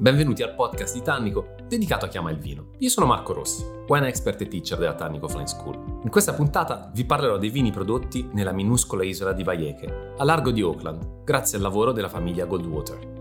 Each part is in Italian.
Benvenuti al podcast di Tannico dedicato a chi ama il vino. Io sono Marco Rossi, wine expert e teacher della Tannico Flying School. In questa puntata vi parlerò dei vini prodotti nella minuscola isola di Vajeke, a largo di Auckland, grazie al lavoro della famiglia Goldwater.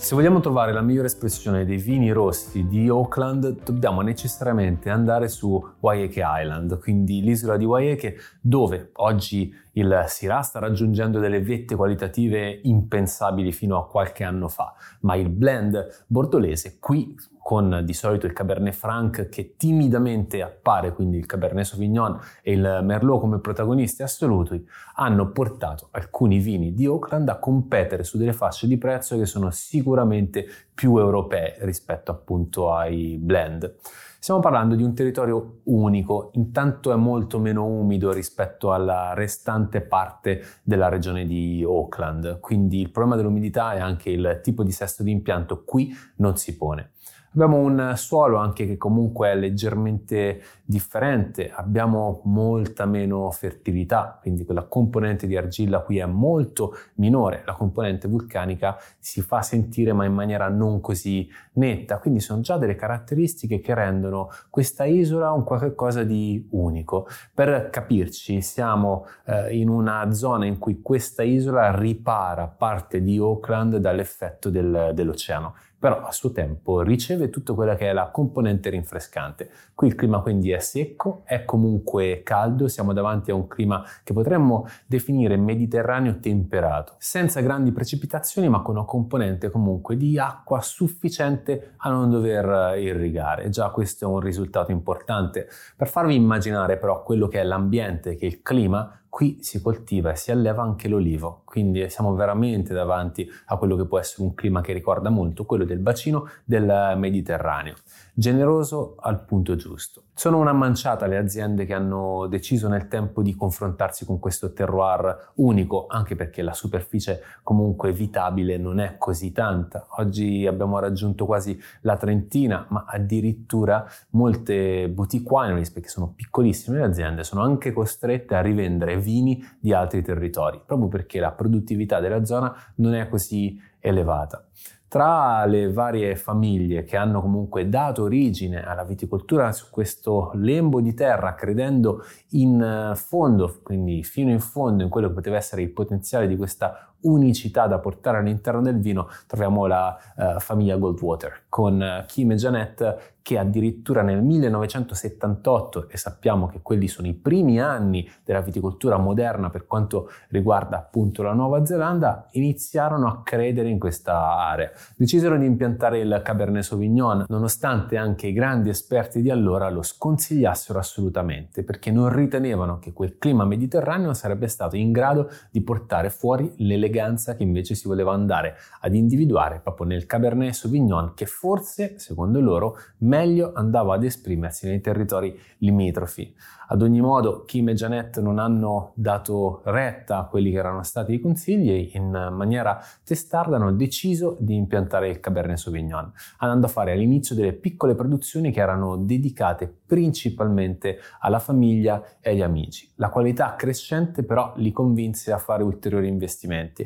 Se vogliamo trovare la migliore espressione dei vini rossi di Auckland, dobbiamo necessariamente andare su Waiheke Island, quindi l'isola di Waiheke, dove oggi il Syrah sta raggiungendo delle vette qualitative impensabili fino a qualche anno fa, ma il blend bordolese qui con di solito il Cabernet Franc che timidamente appare, quindi il Cabernet Sauvignon e il Merlot come protagonisti assoluti, hanno portato alcuni vini di Auckland a competere su delle fasce di prezzo che sono sicuramente più europee rispetto appunto ai blend. Stiamo parlando di un territorio unico, intanto è molto meno umido rispetto alla restante parte della regione di Auckland, quindi il problema dell'umidità e anche il tipo di sesto di impianto qui non si pone. Abbiamo un suolo anche che comunque è leggermente differente, abbiamo molta meno fertilità, quindi quella componente di argilla qui è molto minore, la componente vulcanica si fa sentire ma in maniera non così netta, quindi sono già delle caratteristiche che rendono questa isola un qualcosa di unico. Per capirci, siamo eh, in una zona in cui questa isola ripara parte di Auckland dall'effetto del, dell'oceano però a suo tempo riceve tutto quella che è la componente rinfrescante. Qui il clima quindi è secco, è comunque caldo, siamo davanti a un clima che potremmo definire mediterraneo temperato, senza grandi precipitazioni ma con una componente comunque di acqua sufficiente a non dover irrigare. Già questo è un risultato importante. Per farvi immaginare però quello che è l'ambiente, che il clima, qui si coltiva e si alleva anche l'olivo, quindi siamo veramente davanti a quello che può essere un clima che ricorda molto quello del bacino del Mediterraneo, generoso al punto giusto. Sono una manciata le aziende che hanno deciso nel tempo di confrontarsi con questo terroir unico, anche perché la superficie comunque vitabile non è così tanta. Oggi abbiamo raggiunto quasi la trentina, ma addirittura molte boutique wineries, perché sono piccolissime le aziende, sono anche costrette a rivendere vini di altri territori, proprio perché la produttività della zona non è così elevata. Tra le varie famiglie che hanno comunque dato origine alla viticoltura su questo lembo di terra, credendo in fondo, quindi fino in fondo, in quello che poteva essere il potenziale di questa unicità da portare all'interno del vino, troviamo la uh, famiglia Goldwater con uh, Kim e Jeanette che addirittura nel 1978, e sappiamo che quelli sono i primi anni della viticoltura moderna per quanto riguarda appunto la Nuova Zelanda, iniziarono a credere in questa area. Decisero di impiantare il Cabernet Sauvignon, nonostante anche i grandi esperti di allora lo sconsigliassero assolutamente, perché non ritenevano che quel clima mediterraneo sarebbe stato in grado di portare fuori l'eleganza che invece si voleva andare ad individuare proprio nel Cabernet Sauvignon, che forse, secondo loro, meglio andava ad esprimersi nei territori limitrofi. Ad ogni modo, Kim e Janet non hanno dato retta a quelli che erano stati i consigli e in maniera testarda hanno deciso di impiantare il Cabernet Sauvignon, andando a fare all'inizio delle piccole produzioni che erano dedicate principalmente alla famiglia e agli amici. La qualità crescente però li convinse a fare ulteriori investimenti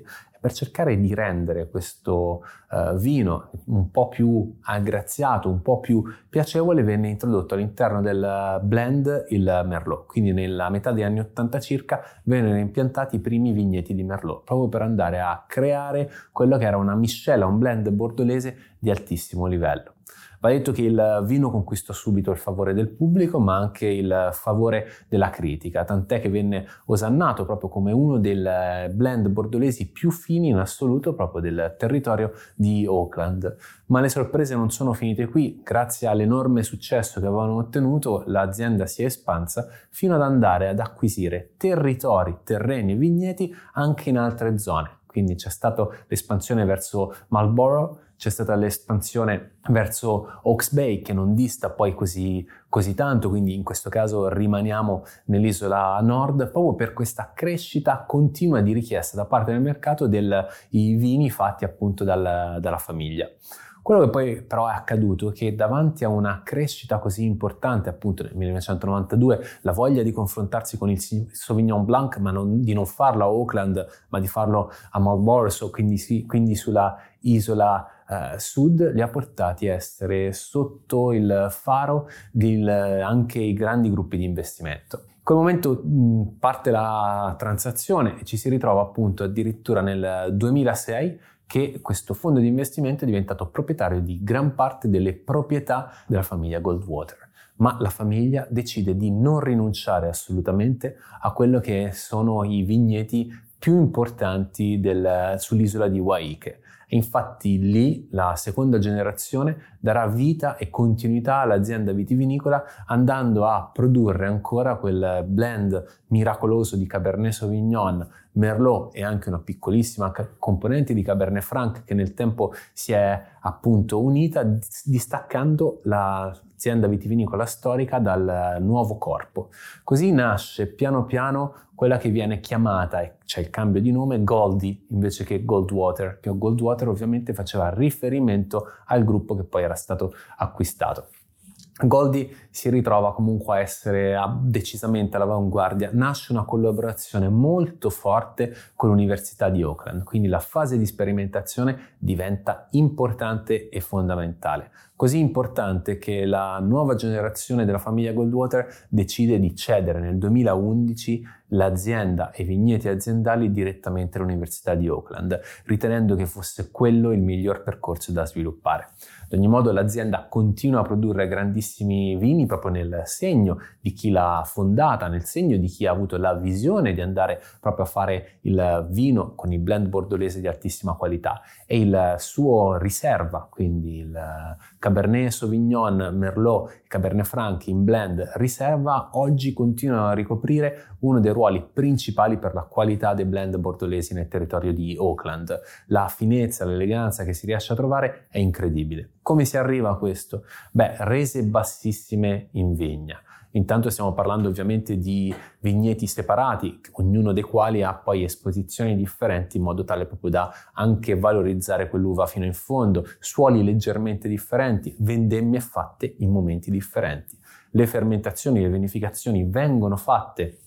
per cercare di rendere questo uh, vino un po' più aggraziato, un po' più piacevole, venne introdotto all'interno del blend il Merlot. Quindi nella metà degli anni 80 circa vennero impiantati i primi vigneti di Merlot, proprio per andare a creare quello che era una miscela, un blend bordolese di altissimo livello. Va detto che il vino conquistò subito il favore del pubblico, ma anche il favore della critica, tant'è che venne osannato proprio come uno dei blend bordolesi più fini in assoluto proprio del territorio di Auckland. Ma le sorprese non sono finite qui, grazie all'enorme successo che avevano ottenuto, l'azienda si è espansa fino ad andare ad acquisire territori, terreni e vigneti anche in altre zone. Quindi c'è stata l'espansione verso Marlborough, c'è stata l'espansione verso Hawke's Bay che non dista poi così, così tanto, quindi in questo caso rimaniamo nell'isola nord proprio per questa crescita continua di richiesta da parte del mercato dei vini fatti appunto dal, dalla famiglia. Quello che poi però è accaduto è che davanti a una crescita così importante, appunto nel 1992, la voglia di confrontarsi con il Sauvignon Blanc, ma non, di non farlo a Oakland, ma di farlo a Marlborough, quindi, quindi sulla isola eh, sud, li ha portati a essere sotto il faro di anche i grandi gruppi di investimento. In quel momento mh, parte la transazione e ci si ritrova appunto addirittura nel 2006 che questo fondo di investimento è diventato proprietario di gran parte delle proprietà della famiglia Goldwater. Ma la famiglia decide di non rinunciare assolutamente a quello che sono i vigneti più importanti del, sull'isola di Waike. Infatti lì la seconda generazione darà vita e continuità all'azienda vitivinicola andando a produrre ancora quel blend miracoloso di Cabernet Sauvignon, Merlot e anche una piccolissima componente di Cabernet Franc che nel tempo si è appunto unita distaccando l'azienda vitivinicola storica dal nuovo corpo. Così nasce piano piano quella che viene chiamata, e c'è il cambio di nome, Goldie invece che Goldwater, che Goldwater ovviamente faceva riferimento al gruppo che poi era stato acquistato. Goldie si ritrova comunque a essere decisamente all'avanguardia. Nasce una collaborazione molto forte con l'Università di Oakland, quindi la fase di sperimentazione diventa importante e fondamentale. Così importante che la nuova generazione della famiglia Goldwater decide di cedere nel 2011 l'azienda e i vigneti aziendali direttamente all'Università di Oakland, ritenendo che fosse quello il miglior percorso da sviluppare. Ad ogni modo l'azienda continua a produrre grandissimi vini proprio nel segno di chi l'ha fondata, nel segno di chi ha avuto la visione di andare proprio a fare il vino con il blend bordolese di altissima qualità e il suo riserva, quindi il Cabernet Sauvignon, Merlot Cabernet Franc in blend riserva, oggi continuano a ricoprire uno dei ruoli principali per la qualità dei blend bordolesi nel territorio di Oakland. La finezza, l'eleganza che si riesce a trovare è incredibile. Come si arriva a questo? Beh, rese bassissime in vigna. Intanto stiamo parlando ovviamente di vigneti separati, ognuno dei quali ha poi esposizioni differenti in modo tale proprio da anche valorizzare quell'uva fino in fondo, suoli leggermente differenti, vendemmie fatte in momenti differenti. Le fermentazioni, le vinificazioni vengono fatte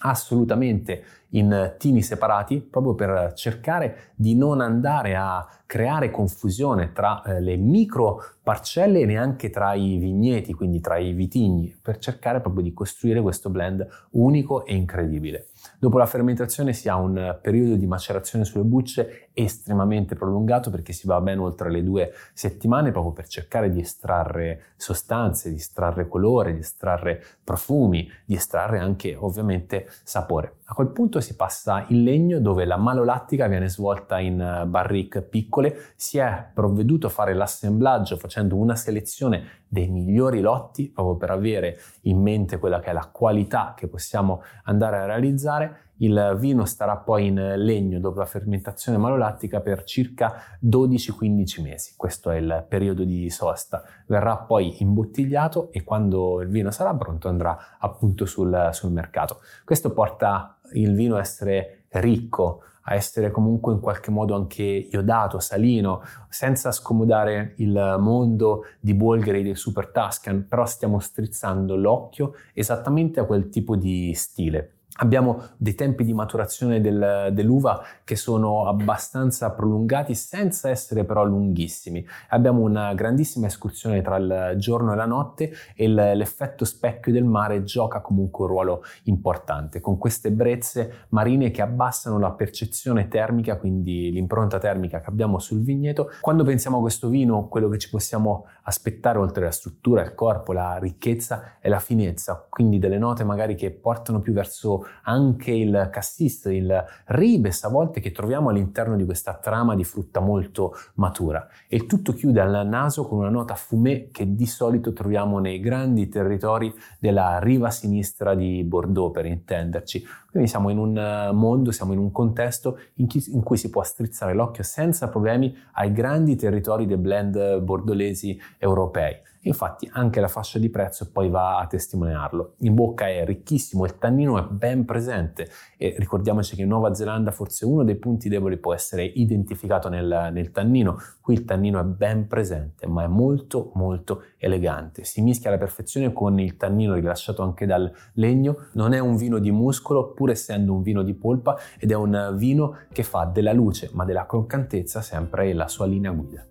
assolutamente in tini separati proprio per cercare di non andare a creare confusione tra eh, le micro parcelle e neanche tra i vigneti, quindi tra i vitigni, per cercare proprio di costruire questo blend unico e incredibile. Dopo la fermentazione si ha un periodo di macerazione sulle bucce estremamente prolungato perché si va ben oltre le due settimane proprio per cercare di estrarre sostanze, di estrarre colore, di estrarre profumi, di estrarre anche ovviamente sapore. A quel punto si passa in legno dove la malolattica viene svolta in barrique piccole, si è provveduto a fare l'assemblaggio facendo una selezione dei migliori lotti proprio per avere in mente quella che è la qualità che possiamo andare a realizzare il vino starà poi in legno dopo la fermentazione malolattica per circa 12-15 mesi. Questo è il periodo di sosta. Verrà poi imbottigliato e quando il vino sarà pronto andrà appunto sul, sul mercato. Questo porta il vino a essere ricco, a essere comunque in qualche modo anche iodato, salino, senza scomodare il mondo di Bulgari dei Super Tuscan, però stiamo strizzando l'occhio esattamente a quel tipo di stile. Abbiamo dei tempi di maturazione del, dell'uva che sono abbastanza prolungati senza essere però lunghissimi. Abbiamo una grandissima escursione tra il giorno e la notte e l'effetto specchio del mare gioca comunque un ruolo importante con queste brezze marine che abbassano la percezione termica, quindi l'impronta termica che abbiamo sul vigneto. Quando pensiamo a questo vino, quello che ci possiamo aspettare oltre alla struttura, il corpo, la ricchezza è la finezza, quindi delle note magari che portano più verso anche il cassis, il ribes a volte che troviamo all'interno di questa trama di frutta molto matura. E tutto chiude al naso con una nota fumé che di solito troviamo nei grandi territori della riva sinistra di Bordeaux, per intenderci. Quindi siamo in un mondo, siamo in un contesto in, chi, in cui si può strizzare l'occhio senza problemi ai grandi territori dei blend bordolesi europei Infatti anche la fascia di prezzo poi va a testimoniarlo. In bocca è ricchissimo, il tannino è ben presente e ricordiamoci che in Nuova Zelanda forse uno dei punti deboli può essere identificato nel, nel tannino. Qui il tannino è ben presente, ma è molto molto elegante. Si mischia alla perfezione con il tannino rilasciato anche dal legno. Non è un vino di muscolo, pur essendo un vino di polpa, ed è un vino che fa della luce, ma della croccantezza sempre la sua linea guida.